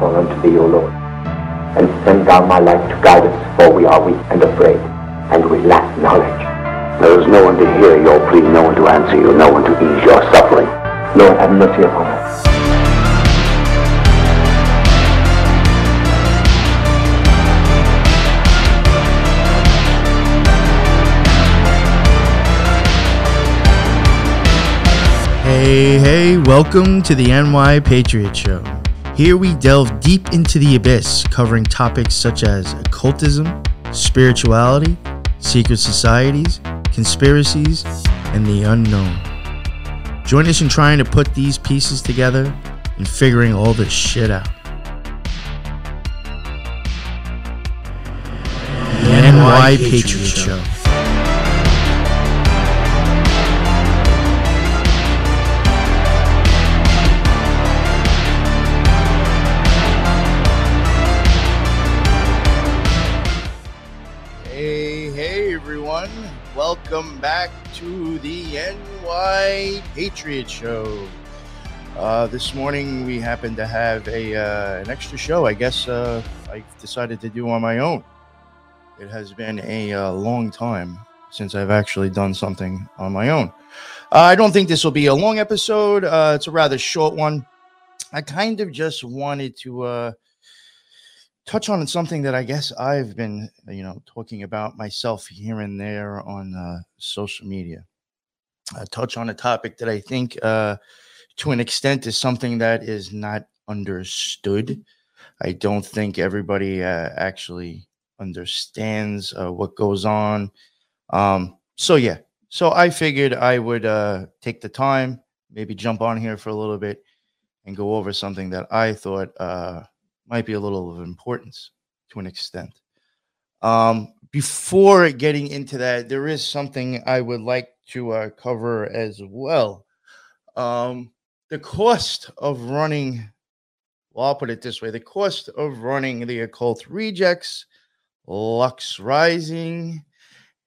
call unto thee, O Lord, and send thou my life to guide us, for we are weak and afraid, and we lack knowledge. There is no one to hear your plea, no one to answer you, no one to ease your suffering. Lord, have mercy upon us. Hey, hey, welcome to the NY Patriot Show. Here we delve deep into the abyss, covering topics such as occultism, spirituality, secret societies, conspiracies, and the unknown. Join us in trying to put these pieces together and figuring all this shit out. The NY Patriot Show. To the NY Patriot Show. Uh, this morning we happen to have a uh, an extra show. I guess uh, I decided to do on my own. It has been a uh, long time since I've actually done something on my own. Uh, I don't think this will be a long episode. Uh, it's a rather short one. I kind of just wanted to touch on something that I guess I've been, you know, talking about myself here and there on uh, social media. Uh, touch on a topic that I think, uh, to an extent, is something that is not understood. I don't think everybody uh, actually understands uh, what goes on. Um, so yeah, so I figured I would uh, take the time, maybe jump on here for a little bit, and go over something that I thought uh, might be a little of importance to an extent. Um, before getting into that, there is something I would like to uh, cover as well. Um, the cost of running, well, I'll put it this way the cost of running the occult rejects, Lux Rising,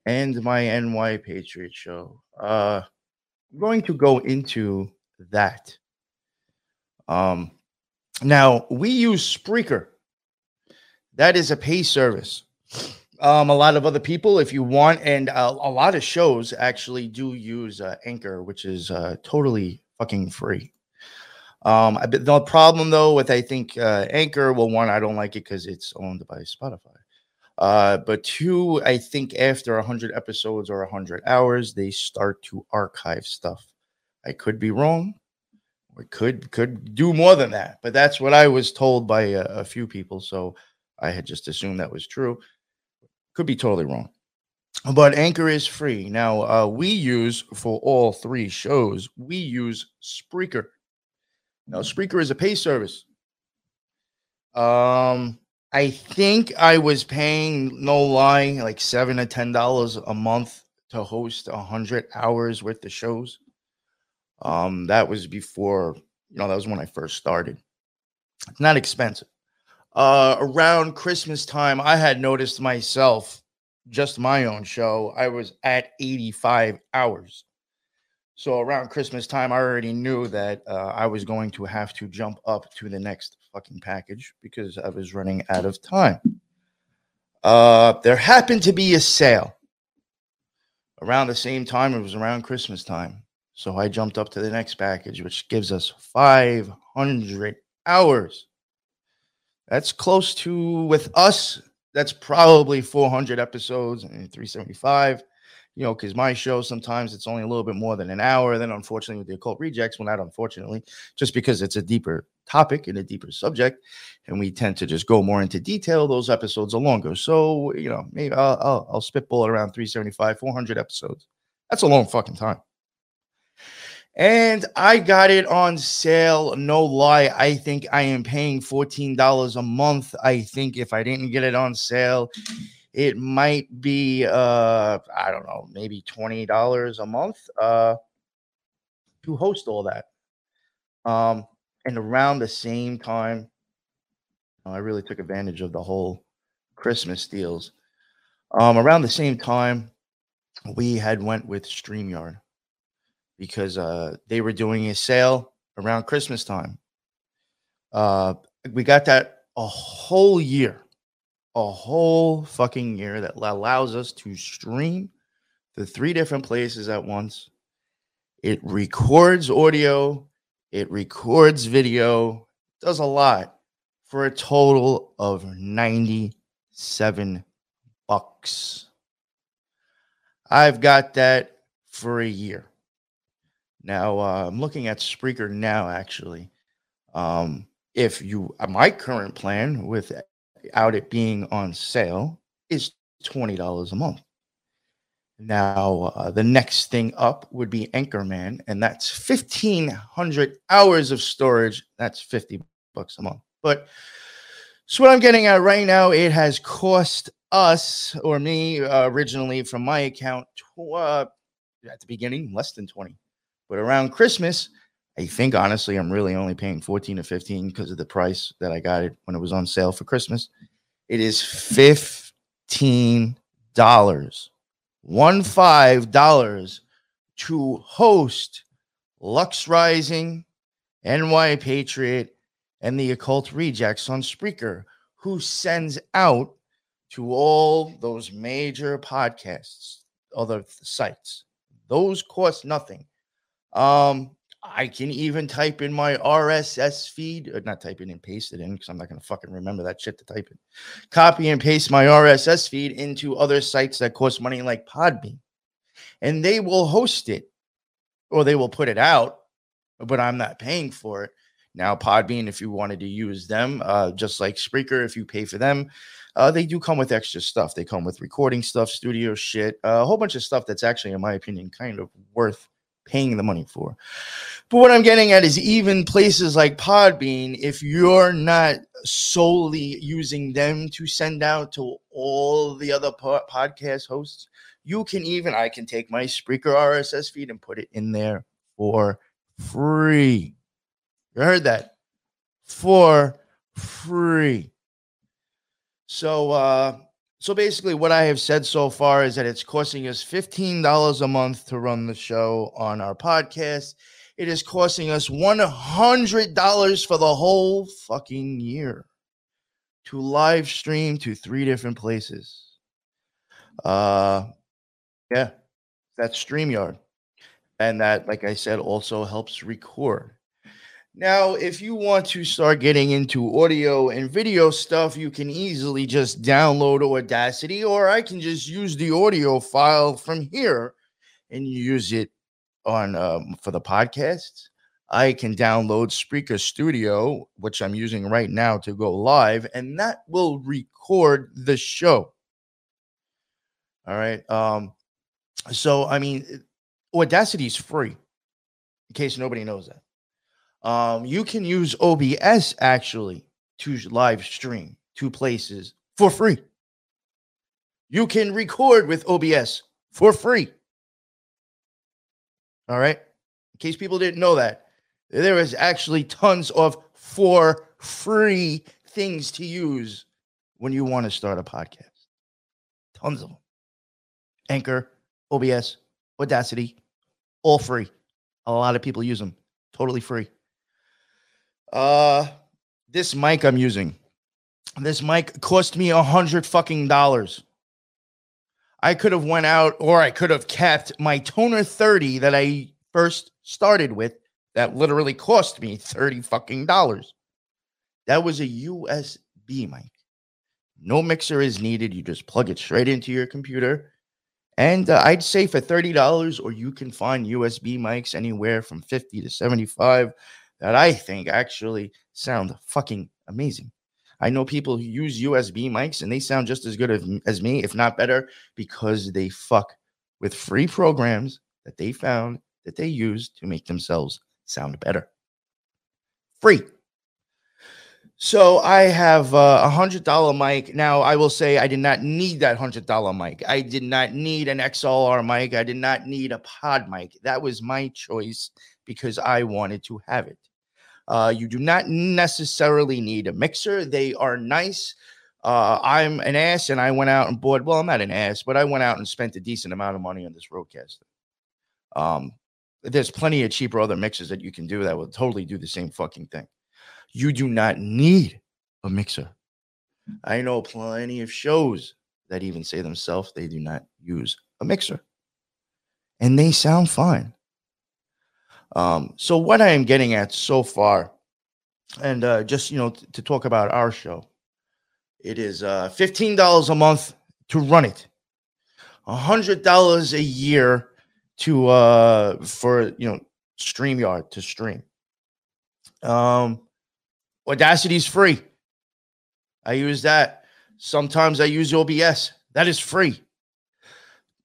and my NY Patriot show. Uh, I'm going to go into that. Um, now we use Spreaker. That is a pay service. Um, a lot of other people, if you want, and uh, a lot of shows actually do use uh, Anchor, which is uh, totally fucking free. Um, I, the problem though with I think uh, Anchor, well, one, I don't like it because it's owned by Spotify. Uh, but two, I think after 100 episodes or 100 hours, they start to archive stuff. I could be wrong. Could could do more than that, but that's what I was told by a, a few people. So I had just assumed that was true. Could be totally wrong. But Anchor is free. Now, uh, we use for all three shows, we use Spreaker. Now, Spreaker is a pay service. Um, I think I was paying, no lie, like seven to ten dollars a month to host a hundred hours worth of shows. Um, that was before, you know, that was when I first started. It's not expensive. Uh, around Christmas time, I had noticed myself, just my own show, I was at 85 hours. So around Christmas time, I already knew that uh, I was going to have to jump up to the next fucking package because I was running out of time. Uh, there happened to be a sale around the same time. It was around Christmas time. So I jumped up to the next package, which gives us 500 hours. That's close to, with us, that's probably 400 episodes and 375 you know, because my show sometimes it's only a little bit more than an hour. Then, unfortunately, with the occult rejects, well, not unfortunately, just because it's a deeper topic and a deeper subject, and we tend to just go more into detail, those episodes are longer. So, you know, maybe I'll, I'll, I'll spitball it around 375, 400 episodes. That's a long fucking time. And I got it on sale. No lie. I think I am paying $14 a month. I think if I didn't get it on sale, it might be uh I don't know, maybe $20 a month uh to host all that. Um and around the same time I really took advantage of the whole Christmas deals. Um around the same time we had went with StreamYard because uh they were doing a sale around Christmas time. Uh we got that a whole year, a whole fucking year that allows us to stream the three different places at once. It records audio, it records video, does a lot for a total of 97 bucks. I've got that for a year. Now, uh, I'm looking at Spreaker now, actually. Um, if you, uh, my current plan without it being on sale is $20 a month. Now, uh, the next thing up would be Anchorman, and that's 1,500 hours of storage. That's 50 bucks a month. But so, what I'm getting at right now, it has cost us or me uh, originally from my account uh, at the beginning less than 20. But around Christmas, I think honestly, I'm really only paying 14 or 15 because of the price that I got it when it was on sale for Christmas. It is $15 one five dollars to host Lux Rising, NY Patriot, and the Occult Rejects on Spreaker, who sends out to all those major podcasts, other sites. Those cost nothing. Um, I can even type in my RSS feed, uh, not type it and paste it in because I'm not going to fucking remember that shit to type it. Copy and paste my RSS feed into other sites that cost money like Podbean, and they will host it or they will put it out, but I'm not paying for it. Now, Podbean, if you wanted to use them, uh, just like Spreaker, if you pay for them, uh, they do come with extra stuff. They come with recording stuff, studio shit, uh, a whole bunch of stuff that's actually, in my opinion, kind of worth paying the money for. But what I'm getting at is even places like Podbean, if you're not solely using them to send out to all the other po- podcast hosts, you can even, I can take my Spreaker RSS feed and put it in there for free. You heard that? For free. So, uh, so basically, what I have said so far is that it's costing us $15 a month to run the show on our podcast. It is costing us $100 for the whole fucking year to live stream to three different places. Uh, yeah, that's StreamYard. And that, like I said, also helps record. Now, if you want to start getting into audio and video stuff, you can easily just download Audacity, or I can just use the audio file from here and use it on um, for the podcast. I can download Spreaker Studio, which I'm using right now to go live, and that will record the show. All right. Um, so I mean, Audacity is free, in case nobody knows that. Um, you can use OBS actually to live stream to places for free. You can record with OBS for free. All right. In case people didn't know that, there is actually tons of for free things to use when you want to start a podcast. Tons of them. Anchor, OBS, Audacity, all free. A lot of people use them totally free. Uh, this mic I'm using, this mic cost me a hundred fucking dollars. I could have went out, or I could have kept my Tonor 30 that I first started with. That literally cost me 30 fucking dollars. That was a USB mic. No mixer is needed. You just plug it straight into your computer. And uh, I'd say for $30, or you can find USB mics anywhere from 50 to 75 that I think actually sound fucking amazing. I know people who use USB mics and they sound just as good as, as me, if not better, because they fuck with free programs that they found that they use to make themselves sound better. Free. So I have uh, a hundred dollar mic. Now I will say I did not need that hundred dollar mic. I did not need an XLR mic. I did not need a PodMic. That was my choice because I wanted to have it. Uh, you do not necessarily need a mixer. They are nice. Uh, I'm an ass, and I went out and bought. Well, I'm not an ass, but I went out and spent a decent amount of money on this Rodecaster. Um, there's plenty of cheaper other mixers that you can do that will totally do the same fucking thing. You do not need a mixer. I know plenty of shows that even say themselves they do not use a mixer and they sound fine. Um, so, what I am getting at so far, and uh, just you know, t- to talk about our show, it is uh, $15 a month to run it, $100 a year to uh for you know StreamYard to stream. Um Audacity is free. I use that. Sometimes I use OBS. That is free.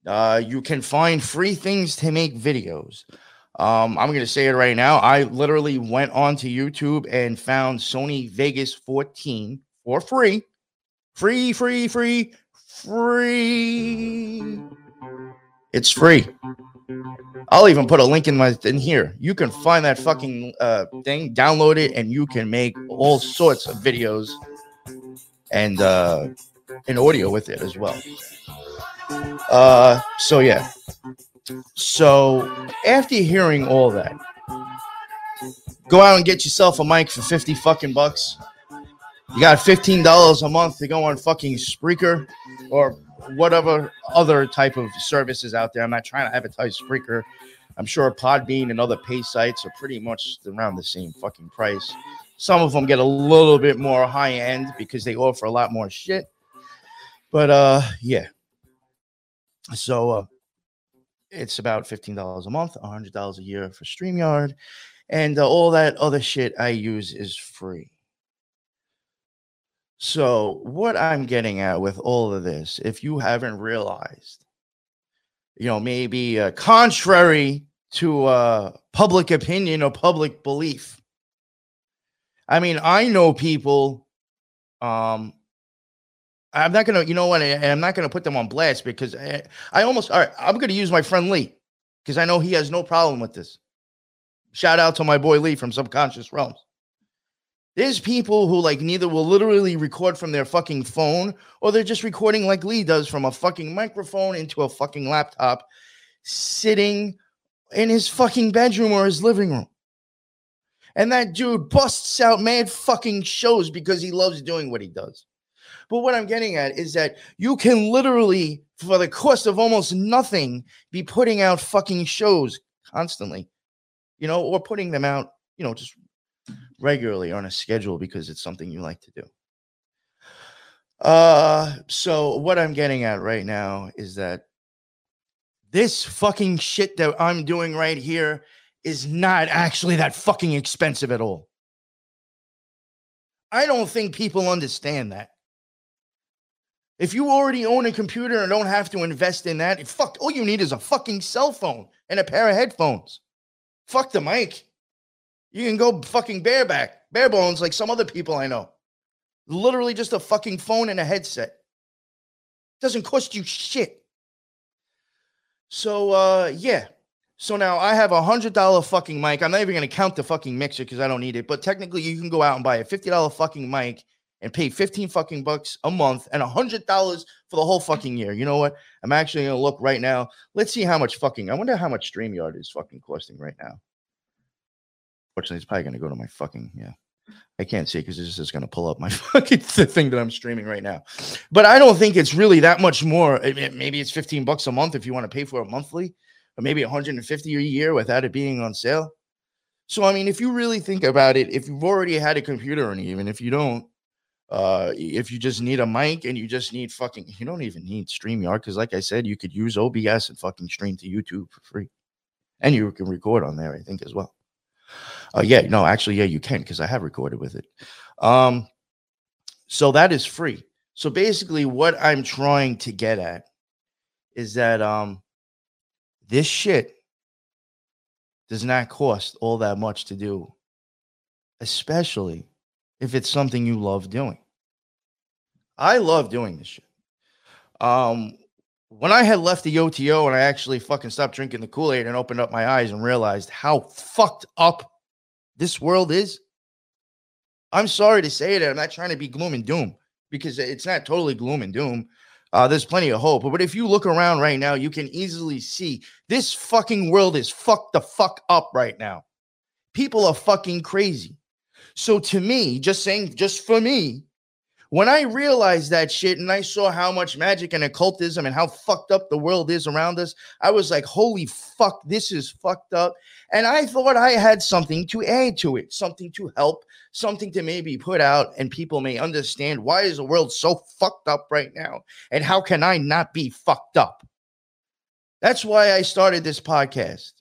Uh, you can find free things to make videos. Um, I'm going to say it right now. I literally went onto YouTube and found Sony Vegas 14 for free. Free, free, free, free. It's free. I'll even put a link in my in here. You can find that fucking uh, thing, download it, and you can make all sorts of videos and uh, and audio with it as well. Uh, so yeah. So after hearing all that, go out and get yourself a mic for 50 fucking bucks. You got $15 a month to go on fucking Spreaker or whatever other type of services out there. I'm not trying to advertise Spreaker. I'm sure Podbean and other pay sites are pretty much around the same fucking price. Some of them get a little bit more high end because they offer a lot more shit. But uh yeah. So uh it's about $15 a month, $100 a year for StreamYard, and uh, all that other shit I use is free. So, what I'm getting at with all of this, if you haven't realized, you know, maybe uh, contrary to uh, public opinion or public belief, I mean, I know people. Um, I'm not gonna, you know what? I'm not gonna put them on blast because I, I almost. All right, I'm gonna use my friend Lee because I know he has no problem with this. Shout out to my boy Lee from Subconscious Realms. There's people who like neither will literally record from their fucking phone or they're just recording like Lee does from a fucking microphone into a fucking laptop, sitting in his fucking bedroom or his living room. And that dude busts out mad fucking shows because he loves doing what he does. But what I'm getting at is that you can literally, for the cost of almost nothing, be putting out fucking shows constantly, you know, or putting them out, you know, just regularly on a schedule because it's something you like to do. Uh, so what I'm getting at right now is that this fucking shit that I'm doing right here is not actually that fucking expensive at all. I don't think people understand that. If you already own a computer and don't have to invest in that, fuck, all you need is a fucking cell phone and a pair of headphones. Fuck the mic. You can go fucking bareback, bare bones like some other people I know. Literally just a fucking phone and a headset. Doesn't cost you shit. So uh yeah. So now I have a hundred dollar fucking mic. I'm not even gonna count the fucking mixer because I don't need it. But technically, you can go out and buy a fifty dollar fucking mic and pay fifteen fucking bucks a month and a hundred dollars for the whole fucking year. You know what? I'm actually gonna look right now. Let's see how much fucking. I wonder how much Streamyard is fucking costing right now. Fortunately, it's probably going to go to my fucking yeah. I can't see because this is going to pull up my fucking thing that I'm streaming right now. But I don't think it's really that much more. Maybe it's 15 bucks a month if you want to pay for it monthly, or maybe 150 a year without it being on sale. So I mean, if you really think about it, if you've already had a computer, and even if you don't, uh, if you just need a mic and you just need fucking, you don't even need StreamYard because, like I said, you could use OBS and fucking stream to YouTube for free, and you can record on there, I think, as well. Uh, yeah, no, actually, yeah, you can because I have recorded with it. Um, so that is free. So basically, what I'm trying to get at is that um, this shit does not cost all that much to do, especially if it's something you love doing. I love doing this shit. Um, when I had left the OTO and I actually fucking stopped drinking the Kool Aid and opened up my eyes and realized how fucked up this world is. I'm sorry to say that. I'm not trying to be gloom and doom because it's not totally gloom and doom. Uh, there's plenty of hope. But if you look around right now, you can easily see this fucking world is fucked the fuck up right now. People are fucking crazy. So to me, just saying, just for me, when I realized that shit and I saw how much magic and occultism and how fucked up the world is around us, I was like, holy fuck, this is fucked up. And I thought I had something to add to it, something to help, something to maybe put out, and people may understand why is the world so fucked up right now? And how can I not be fucked up? That's why I started this podcast.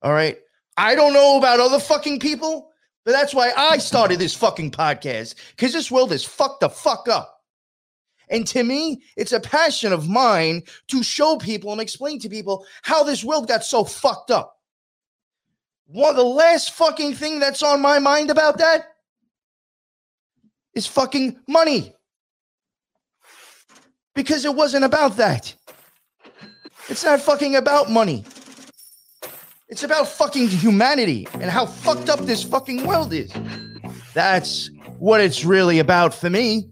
All right. I don't know about other fucking people. But that's why I started this fucking podcast because this world is fucked the fuck up. And to me, it's a passion of mine to show people and explain to people how this world got so fucked up. One, of the last fucking thing that's on my mind about that is fucking money. Because it wasn't about that. It's not fucking about money. It's about fucking humanity and how fucked up this fucking world is. That's what it's really about for me.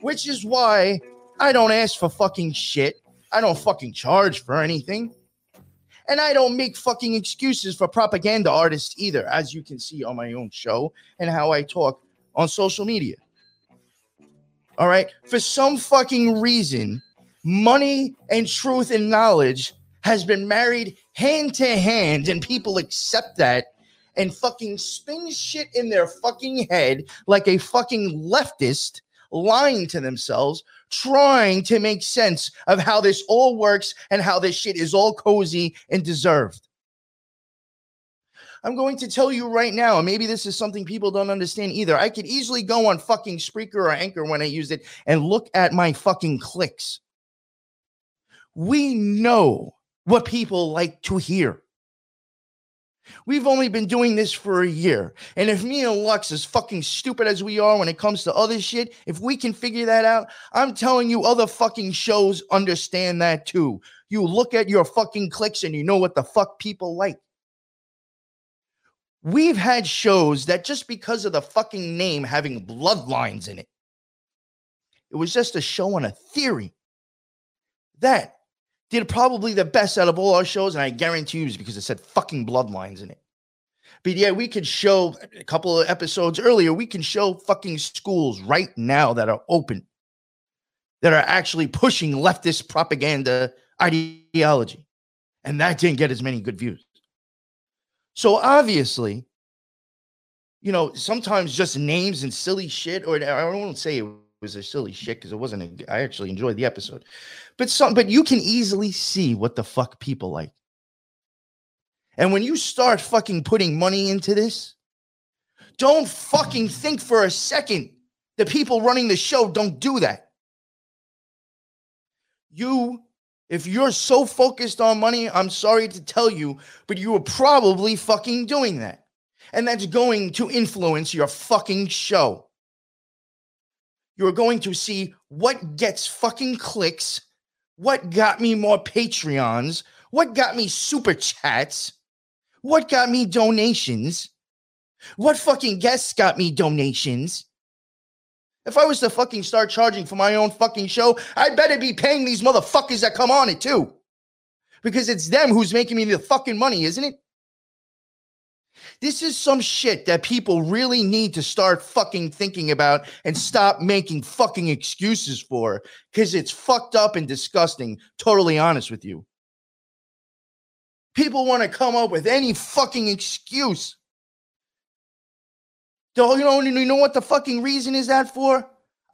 Which is why I don't ask for fucking shit. I don't fucking charge for anything. And I don't make fucking excuses for propaganda artists either, as you can see on my own show and how I talk on social media. All right. For some fucking reason, money and truth and knowledge has been married hand to hand, and people accept that and fucking spin shit in their fucking head like a fucking leftist lying to themselves, trying to make sense of how this all works and how this shit is all cozy and deserved. I'm going to tell you right now, and maybe this is something people don't understand either. I could easily go on fucking Spreaker or Anchor when I use it and look at my fucking clicks. We know what people like to hear. We've only been doing this for a year. And if me and Lux, as fucking stupid as we are when it comes to other shit, if we can figure that out, I'm telling you, other fucking shows understand that too. You look at your fucking clicks and you know what the fuck people like. We've had shows that just because of the fucking name having bloodlines in it, it was just a show on a theory that did probably the best out of all our shows, and I guarantee you it's because it said fucking bloodlines in it. But yeah, we could show a couple of episodes earlier, we can show fucking schools right now that are open, that are actually pushing leftist propaganda ideology. And that didn't get as many good views. So obviously, you know, sometimes just names and silly shit, or I to say it was a silly shit because it wasn't. A, I actually enjoyed the episode, but some, but you can easily see what the fuck people like. And when you start fucking putting money into this, don't fucking think for a second the people running the show don't do that. You, if you're so focused on money, I'm sorry to tell you, but you are probably fucking doing that. And that's going to influence your fucking show you're going to see what gets fucking clicks, what got me more Patreons, what got me super chats, what got me donations, what fucking guests got me donations. If I was to fucking start charging for my own fucking show, I'd better be paying these motherfuckers that come on it too. Because it's them who's making me the fucking money, isn't it? This is some shit that people really need to start fucking thinking about and stop making fucking excuses for because it's fucked up and disgusting. Totally honest with you. People want to come up with any fucking excuse. Do you know, you know what the fucking reason is that for?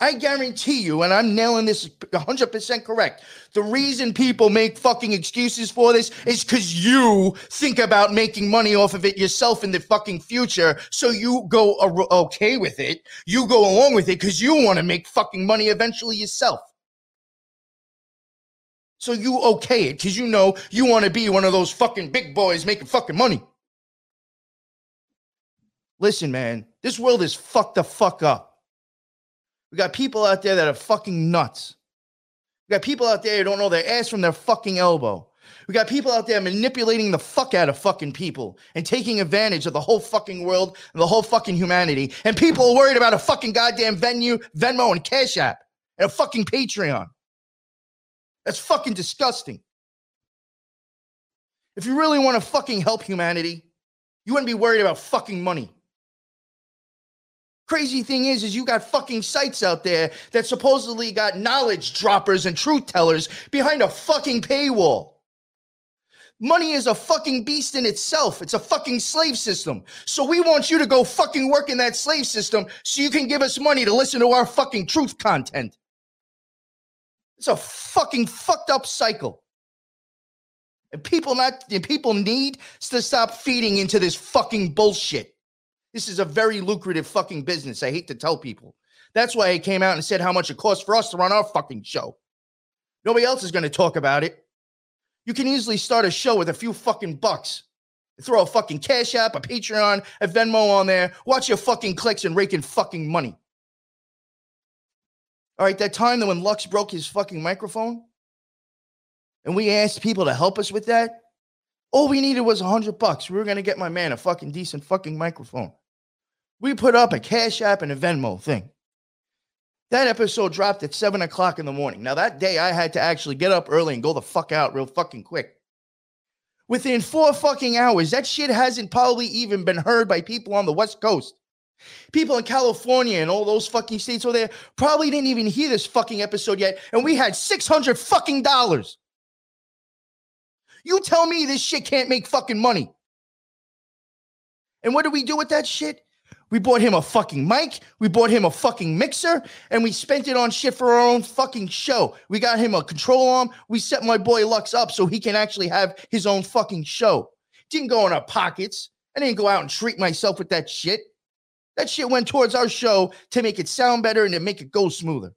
I guarantee you, and I'm nailing this 100% correct. The reason people make fucking excuses for this is because you think about making money off of it yourself in the fucking future. So you go okay with it. You go along with it because you want to make fucking money eventually yourself. So you okay it because you know you want to be one of those fucking big boys making fucking money. Listen, man, this world is fucked the fuck up. We got people out there that are fucking nuts. We got people out there who don't know their ass from their fucking elbow. We got people out there manipulating the fuck out of fucking people and taking advantage of the whole fucking world and the whole fucking humanity. And people are worried about a fucking goddamn venue, Venmo, and Cash App and a fucking Patreon. That's fucking disgusting. If you really want to fucking help humanity, you wouldn't be worried about fucking money. Crazy thing is, is you got fucking sites out there that supposedly got knowledge droppers and truth tellers behind a fucking paywall. Money is a fucking beast in itself. It's a fucking slave system. So we want you to go fucking work in that slave system so you can give us money to listen to our fucking truth content. It's a fucking fucked up cycle. And people not and people need to stop feeding into this fucking bullshit. This is a very lucrative fucking business. I hate to tell people. That's why I came out and said how much it costs for us to run our fucking show. Nobody else is going to talk about it. You can easily start a show with a few fucking bucks. Throw a fucking Cash App, a Patreon, a Venmo on there. Watch your fucking clicks and raking fucking money. All right, that time that when Lux broke his fucking microphone and we asked people to help us with that, all we needed was a hundred bucks. We were gonna get my man a fucking decent fucking microphone. We put up a Cash App and a Venmo thing. That episode dropped at seven o'clock in the morning. Now, that day I had to actually get up early and go the fuck out real fucking quick. Within four fucking hours, that shit hasn't probably even been heard by people on the West Coast. People in California and all those fucking states over there probably didn't even hear this fucking episode yet, and we had 600 fucking dollars. You tell me this shit can't make fucking money. And what do we do with that shit? We bought him a fucking mic. We bought him a fucking mixer and we spent it on shit for our own fucking show. We got him a control arm. We set my boy Lux up so he can actually have his own fucking show. Didn't go in our pockets. I didn't go out and treat myself with that shit. That shit went towards our show to make it sound better and to make it go smoother.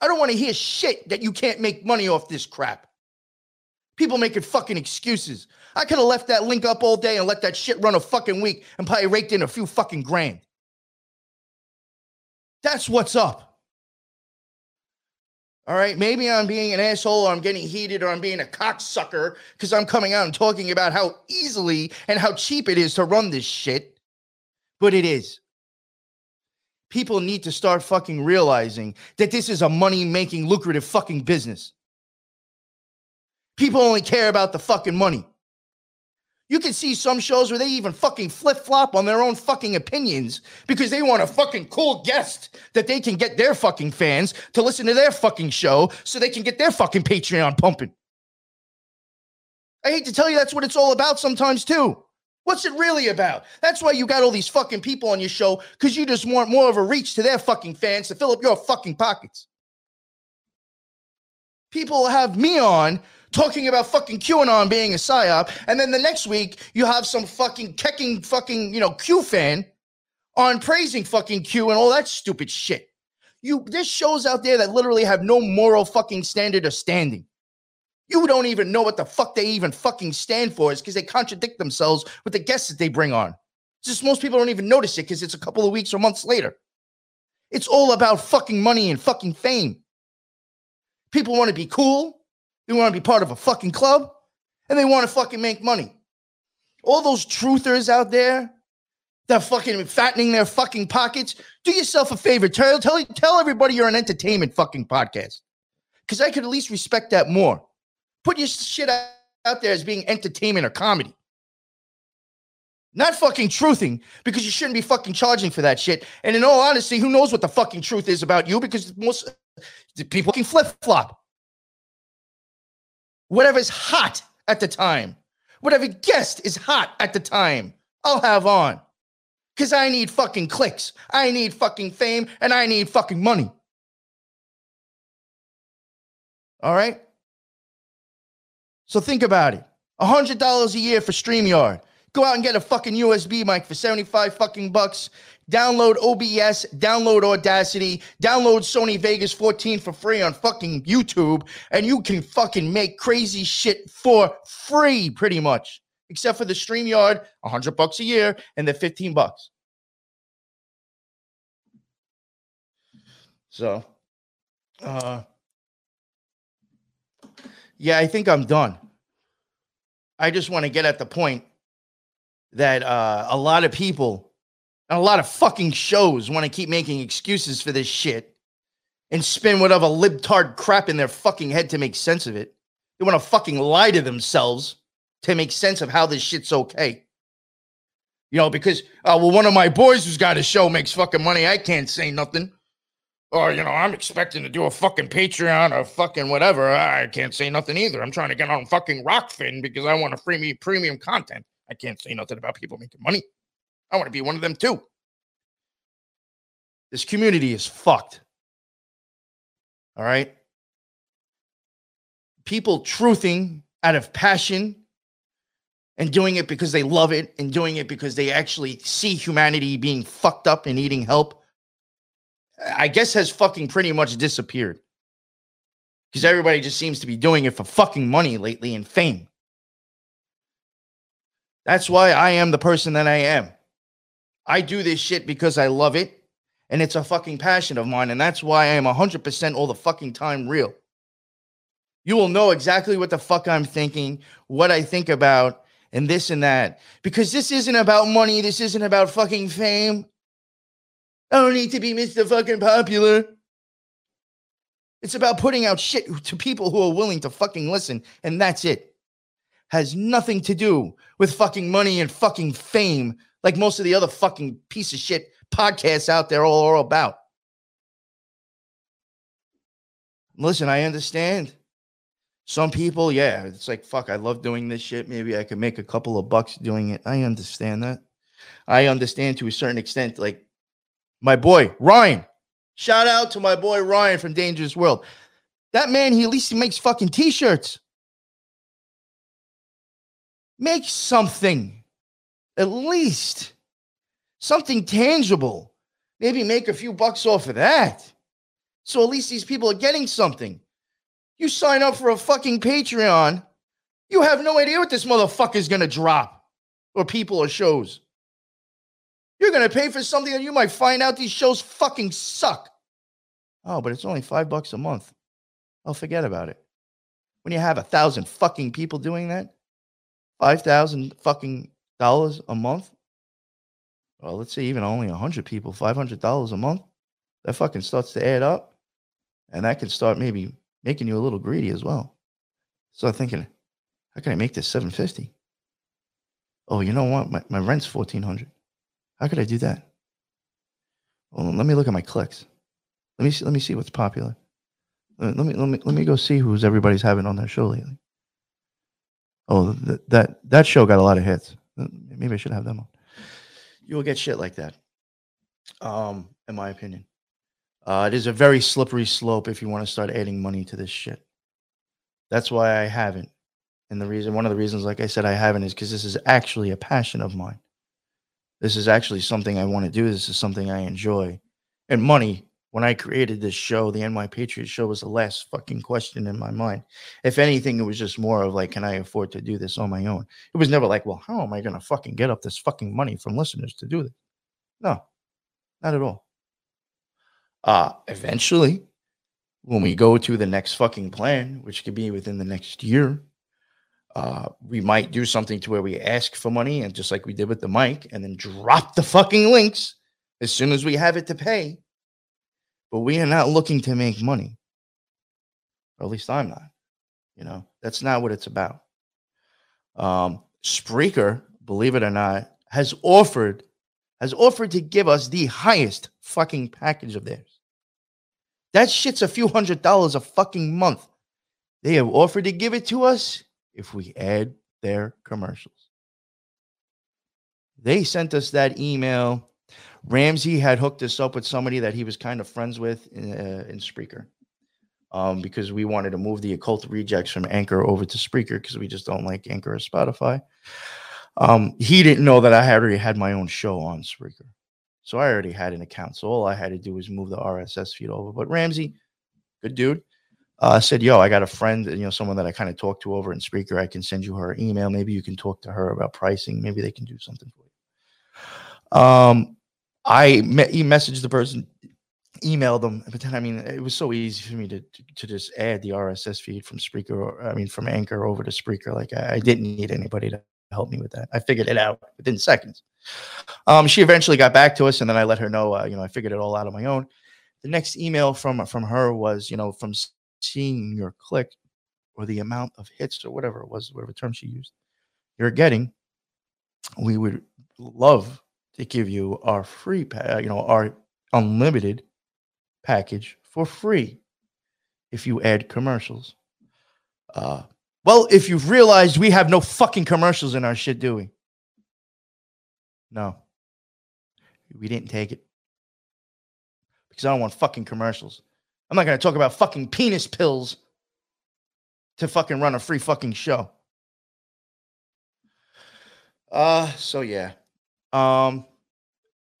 I don't want to hear shit that you can't make money off this crap. People making fucking excuses. I could have left that link up all day and let that shit run a fucking week and probably raked in a few fucking grand. That's what's up. All right, maybe I'm being an asshole or I'm getting heated or I'm being a cocksucker because I'm coming out and talking about how easily and how cheap it is to run this shit. But it is. People need to start fucking realizing that this is a money making, lucrative fucking business. People only care about the fucking money. You can see some shows where they even fucking flip flop on their own fucking opinions because they want a fucking cool guest that they can get their fucking fans to listen to their fucking show so they can get their fucking Patreon pumping. I hate to tell you that's what it's all about sometimes too. What's it really about? That's why you got all these fucking people on your show because you just want more of a reach to their fucking fans to fill up your fucking pockets. People have me on talking about fucking QAnon being a psyop, and then the next week you have some fucking kecking fucking you know Q fan on praising fucking Q and all that stupid shit. You there's shows out there that literally have no moral fucking standard or standing. You don't even know what the fuck they even fucking stand for is because they contradict themselves with the guests that they bring on. It's just most people don't even notice it because it's a couple of weeks or months later. It's all about fucking money and fucking fame. People want to be cool. They want to be part of a fucking club and they want to fucking make money. All those truthers out there that fucking fattening their fucking pockets, do yourself a favor. Tell, tell, tell everybody you're an entertainment fucking podcast. Because I could at least respect that more. Put your shit out there as being entertainment or comedy. Not fucking truthing because you shouldn't be fucking charging for that shit. And in all honesty, who knows what the fucking truth is about you because most people can flip flop whatever's hot at the time, whatever guest is hot at the time, I'll have on. Because I need fucking clicks, I need fucking fame, and I need fucking money. All right? So think about it $100 a year for StreamYard. Go out and get a fucking USB mic for 75 fucking bucks. Download OBS, download Audacity, download Sony Vegas 14 for free on fucking YouTube, and you can fucking make crazy shit for free, pretty much. Except for the StreamYard, 100 bucks a year, and the 15 bucks. So, uh, yeah, I think I'm done. I just want to get at the point that uh, a lot of people and a lot of fucking shows want to keep making excuses for this shit and spin whatever libtard crap in their fucking head to make sense of it. They want to fucking lie to themselves to make sense of how this shit's okay. You know, because uh, well, one of my boys who's got a show makes fucking money. I can't say nothing. Or you know, I'm expecting to do a fucking Patreon or fucking whatever. I can't say nothing either. I'm trying to get on fucking Rokfin because I want to free me premium content. I can't say nothing about people making money. I want to be one of them too. This community is fucked. All right. People truthing out of passion and doing it because they love it and doing it because they actually see humanity being fucked up and needing help, I guess has fucking pretty much disappeared. Because everybody just seems to be doing it for fucking money lately and fame. That's why I am the person that I am. I do this shit because I love it and it's a fucking passion of mine. And that's why I am 100% all the fucking time real. You will know exactly what the fuck I'm thinking, what I think about, and this and that. Because this isn't about money. This isn't about fucking fame. I don't need to be Mr. fucking popular. It's about putting out shit to people who are willing to fucking listen. And that's it. Has nothing to do with fucking money and fucking fame, like most of the other fucking piece of shit podcasts out there all, are about. Listen, I understand. Some people, yeah, it's like, fuck, I love doing this shit. Maybe I could make a couple of bucks doing it. I understand that. I understand to a certain extent. Like my boy, Ryan. Shout out to my boy, Ryan from Dangerous World. That man, he at least he makes fucking t shirts. Make something, at least something tangible. Maybe make a few bucks off of that. So at least these people are getting something. You sign up for a fucking Patreon, you have no idea what this motherfucker is going to drop or people or shows. You're to pay for something that you might find out these shows fucking suck. Oh, but it's only five bucks a month. I'll forget about it. When you have a thousand fucking people doing that, five thousand fucking dollars a month. Well, let's say even only hundred people, five hundred dollars a month. That fucking starts to add up, and that can start maybe making you a little greedy as well. So I'm thinking, how can I make this 750? Oh, you know what? My, my rent's 1400. How could I do that? Well, let me look at my clicks. Let me see, let me see what's popular. Let me let me let me go see who's everybody's having on their show lately. Oh, th- that that show got a lot of hits. Maybe I should have them on. You will get shit like that. Um, in my opinion. Uh, it is a very slippery slope if you want to start adding money to this shit. That's why I haven't. And the reason, one of the reasons, like I said, I haven't is because this is actually a passion of mine. This is actually something I want to do. This is something I enjoy. And money, when I created this show, the NY Patriot show was the last fucking question in my mind. If anything, it was just more of like, can I afford to do this on my own? It was never like, well, how am I going to fucking get up this fucking money from listeners to do this? No, not at all. Uh, eventually, when we go to the next fucking plan, which could be within the next year, uh, we might do something to where we ask for money and just like we did with the mic and then drop the fucking links as soon as we have it to pay. But we are not looking to make money. Or at least I'm not. You know, that's not what it's about. Um, Spreaker, believe it or not, has offered has offered to give us the highest fucking package of theirs. That shit's a few hundred dollars a fucking month. They have offered to give it to us if we add their commercials. They sent us that email. Ramsey had hooked us up with somebody that he was kind of friends with in, uh, in Spreaker um, because we wanted to move the occult rejects from Anchor over to Spreaker because we just don't like Anchor or Spotify. Um, he didn't know that I had already had my own show on Spreaker. So I already had an account. So all I had to do was move the RSS feed over. But Ramsey, good dude, uh, said, Yo, I got a friend, you know, someone that I kind of talked to over in Spreaker. I can send you her email. Maybe you can talk to her about pricing. Maybe they can do something for you. Um, I he messaged the person, emailed them, but then I mean, it was so easy for me to to just add the RSS feed from Spreaker, or I mean, from Anchor over to Spreaker. Like I, I didn't need anybody to help me with that. I figured it out within seconds. Um, she eventually got back to us, and then I let her know, uh, you know, I figured it all out on my own. The next email from from her was, you know, from seeing your click or the amount of hits or whatever it was, whatever term she used, you're getting, we would love to give you our free, pa- you know, our unlimited package for free if you add commercials. Uh, well, if you've realized we have no fucking commercials in our shit, do we? No. We didn't take it. Because I don't want fucking commercials. I'm not going to talk about fucking penis pills to fucking run a free fucking show. Uh, so yeah. Um,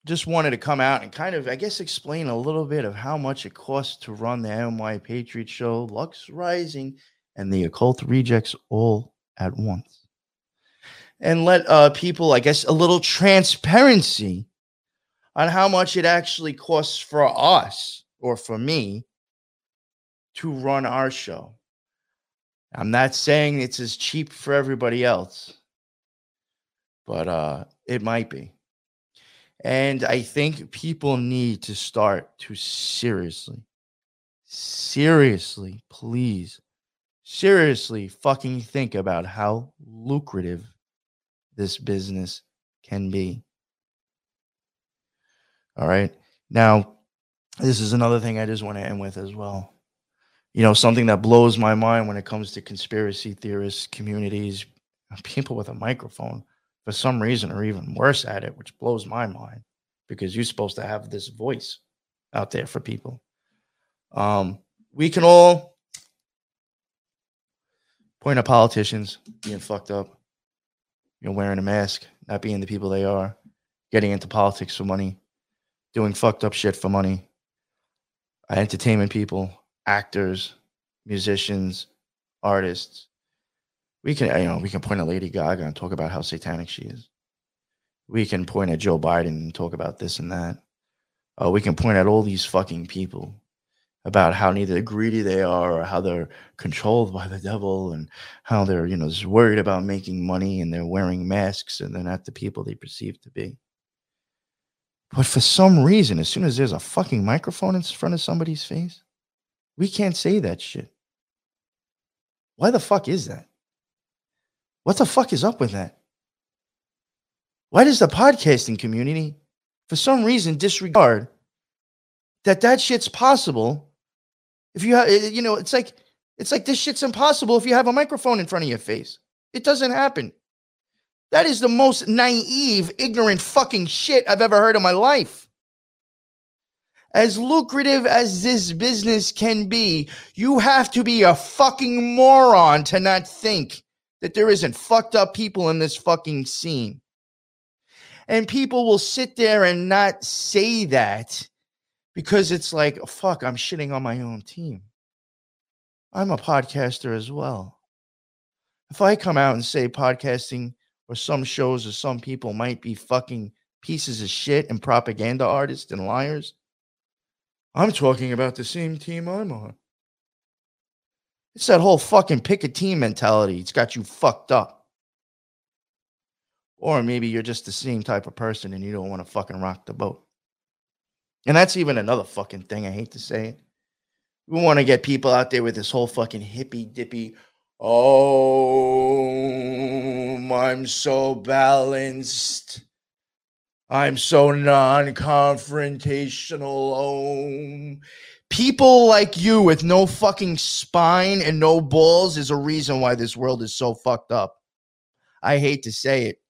just wanted to come out and kind of, I guess, explain a little bit of how much it costs to run the NY Patriot Show, Lux Rising, and the Occult Rejects all at once. And let uh, people, I guess, a little transparency on how much it actually costs for us or for me to run our show. I'm not saying it's as cheap for everybody else, but uh, it might be. And I think people need to start to seriously, seriously, please, seriously fucking think about how lucrative this business can be. All right. Now, this is another thing I just want to end with as well. You know, something that blows my mind when it comes to conspiracy theorists, communities, people with a microphone for some reason are even worse at it, which blows my mind because you're supposed to have this voice out there for people. Um, we can all point at politicians being fucked up, you know, wearing a mask, not being the people they are, getting into politics for money, doing fucked up shit for money, entertainment people, actors, musicians, artists, we can you know we can point at Lady Gaga and talk about how satanic she is. We can point at Joe Biden and talk about this and that. Uh, we can point at all these fucking people about how neither greedy they are or how they're controlled by the devil and how they're you know just worried about making money and they're wearing masks and they're not the people they perceive to be. But for some reason, as soon as there's a fucking microphone in front of somebody's face, we can't say that shit. Why the fuck is that? What the fuck is up with that? Why does the podcasting community, for some reason, disregard that that shit's possible? If you have, eh, you know, it's like it's like this shit's impossible if you have a microphone in front of your face. It doesn't happen. That is the most naive, ignorant fucking shit I've ever heard in my life. As lucrative as this business can be, you have to be a fucking moron to not think that there isn't fucked up people in this fucking scene. And people will sit there and not say that because it's like, fuck, I'm shitting on my own team. I'm a podcaster as well. If I come out and say podcasting or some shows or some people might be fucking pieces of shit and propaganda artists and liars, I'm talking about the same team I'm on. It's that whole fucking pick a team mentality. It's got you fucked up. Or maybe you're just the same type of person and you don't want to fucking rock the boat. And that's even another fucking thing. I hate to say it. We want to get people out there with this whole fucking hippy dippy. Oh, I'm so balanced. I'm so non confrontational. Oh, people like you with no fucking spine and no balls is a reason why this world is so fucked up. I hate to say it.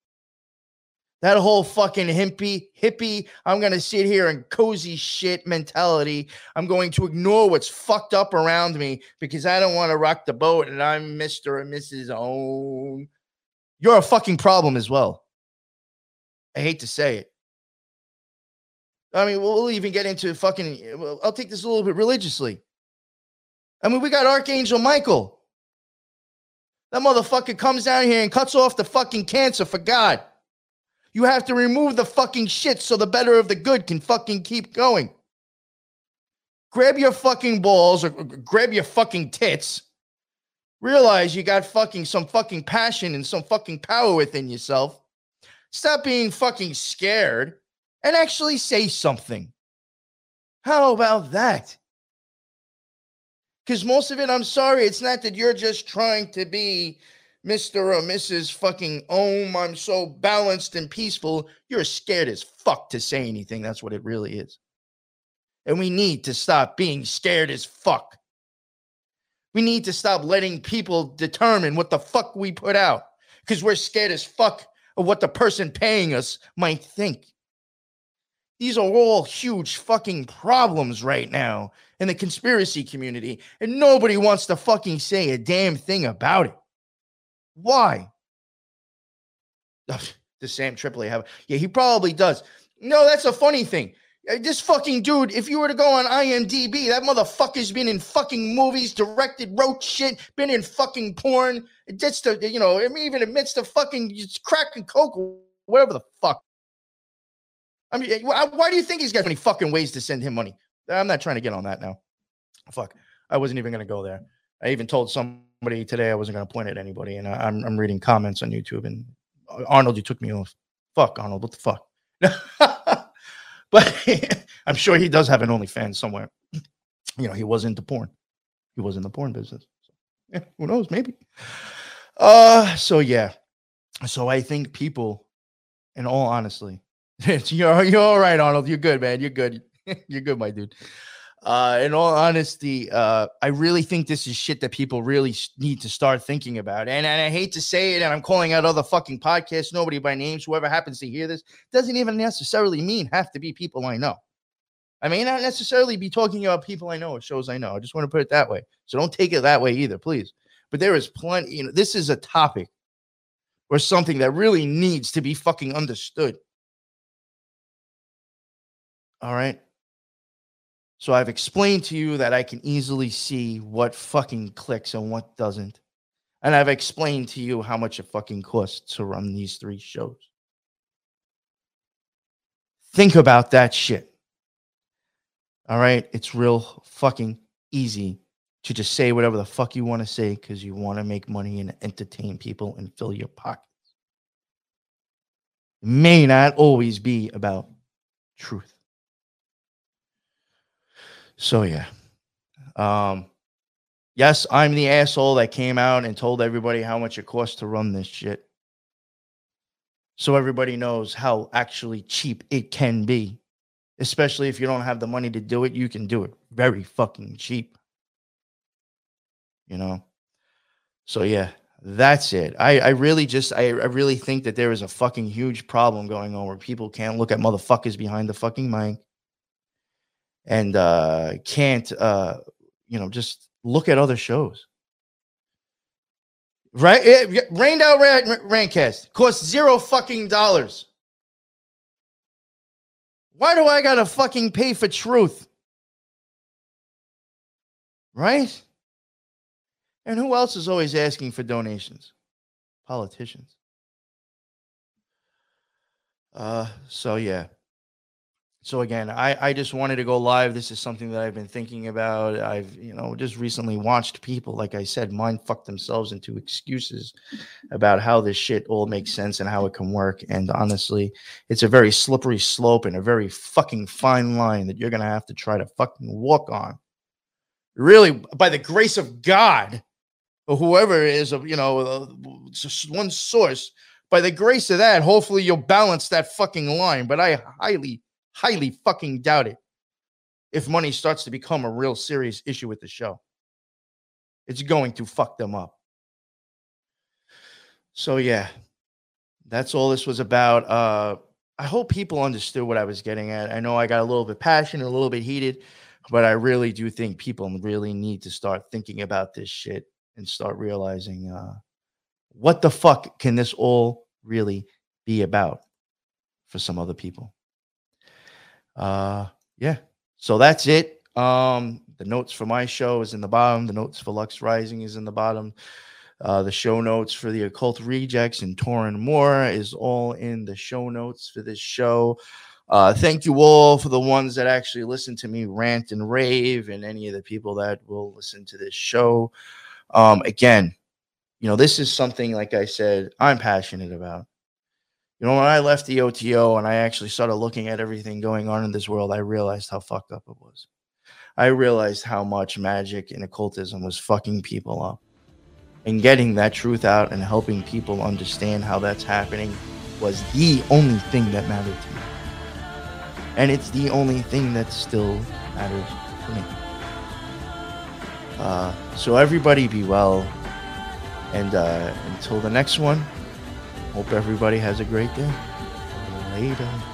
That whole fucking hippie, hippie, I'm going to sit here and cozy shit mentality. I'm going to ignore what's fucked up around me because I don't want to rock the boat and I'm Mr. and Mrs. Own. You're a fucking problem as well. I hate to say it. I mean, we'll even get into fucking. I'll take this a little bit religiously. I mean, we got Archangel Michael. That motherfucker comes down here and cuts off the fucking cancer for God. You have to remove the fucking shit so the better of the good can fucking keep going. Grab your fucking balls or grab your fucking tits. Realize you got fucking some fucking passion and some fucking power within yourself. Stop being fucking scared and actually say something. How about that? Because most of it, I'm sorry, it's not that you're just trying to be Mr. or Mrs. fucking Ohm, I'm so balanced and peaceful, you're scared as fuck to say anything. That's what it really is. And we need to stop being scared as fuck. We need to stop letting people determine what the fuck we put out because we're scared as fuck of what the person paying us might think. These are all huge fucking problems right now in the conspiracy community, and nobody wants to fucking say a damn thing about it. Why? the Sam Tripoli have? Yeah, he probably does. No, that's a funny thing. Uh, this fucking dude, if you were to go on IMDb, that motherfucker's been in fucking movies, directed, wrote shit, been in fucking porn. Just to, you know, even admits to fucking crack and coke, whatever the fuck. I mean, eh, why do you think he's got any fucking ways to send him money? I'm not trying to get on that now. Fuck. I wasn't even going to go there. I even told somebody today I wasn't going to point at anybody, and I, am I'm reading comments on YouTube. And uh, Arnold, you took me off. Fuck, Arnold. What the fuck? But I'm sure he does have an OnlyFans somewhere. You know, he was into porn. He was in the porn business. So, yeah, who knows? Maybe. Uh, so yeah. So I think people, in all honesty, you're you're all right, Arnold. You're good, man. You're good. you're good, my dude. Uh, in all honesty, uh, I really think this is shit that people really need to start thinking about. And, and I hate to say it, and I'm calling out other fucking podcasts, nobody by names, whoever happens to hear this, doesn't even necessarily mean have to be people I know. I may not necessarily be talking about people I know or shows I know. I just want to put it that way. So don't take it that way either, please. But there is plenty, you know, this is a topic or something that really needs to be fucking understood. All right. So I've explained to you that I can easily see what fucking clicks and what doesn't. And I've explained to you how much it fucking costs to run these three shows. Think about that shit. All right. It's real fucking easy to just say whatever the fuck you want to say because you want to make money and entertain people and fill your pockets. May not always be about truth. So yeah. Um yes, I'm the asshole that came out and told everybody how much it costs to run this shit. So everybody knows how actually cheap it can be. Especially if you don't have the money to do it, you can do it very fucking cheap. You know? So yeah, that's it. I, I really just I, I really think that there is a fucking huge problem going on where people can't look at motherfuckers behind the fucking mic and uh, can't, uh, you know, just look at other shows. Right? It, Rained Out Rantcast costs zero fucking dollars. Why do I gotta fucking pay for truth? Right? And who else is always asking for donations? Politicians. Uh, so yeah. So again, I, I just wanted to go live. This is something that I've been thinking about. I've, you know, just recently watched people, like I said, mind fuck themselves into excuses about how this shit all makes sense and how it can work. And honestly, it's a very slippery slope and a very fucking fine line that you're gonna have to try to fucking walk on. Really, by the grace of God, or whoever is, of you know, uh, one source, by the grace of that, hopefully you'll balance that fucking line. But I highly highly fucking doubt it if money starts to become a real serious issue with the show. It's going to fuck them up. So yeah, that's all this was about. Uh I hope people understood what I was getting at. I know I got a little bit passionate, a little bit heated, but I really do think people really need to start thinking about this shit and start realizing uh what the fuck can this all really be about for some other people uh yeah. So that's it. Um the notes for my show is in the bottom. The notes for lux rising is in the bottom. Uh the show notes for the occult rejects and Torin Moore is all in the show notes for this show. Uh thank you all for the ones that actually listen to me rant and rave and any of the people that will listen to this show. Um again you know this is something like i said i'm passionate about you know, when I left the OTO and I actually started looking at everything going on in this world, I realized how fucked up it was. I realized how much magic and occultism was fucking people up. and getting that truth out and helping people understand how that's happening was the only thing that mattered to me. And it's the only thing that still matters to me. Uh, so everybody be well. And uh, until the next one, hope everybody has a great day. Later.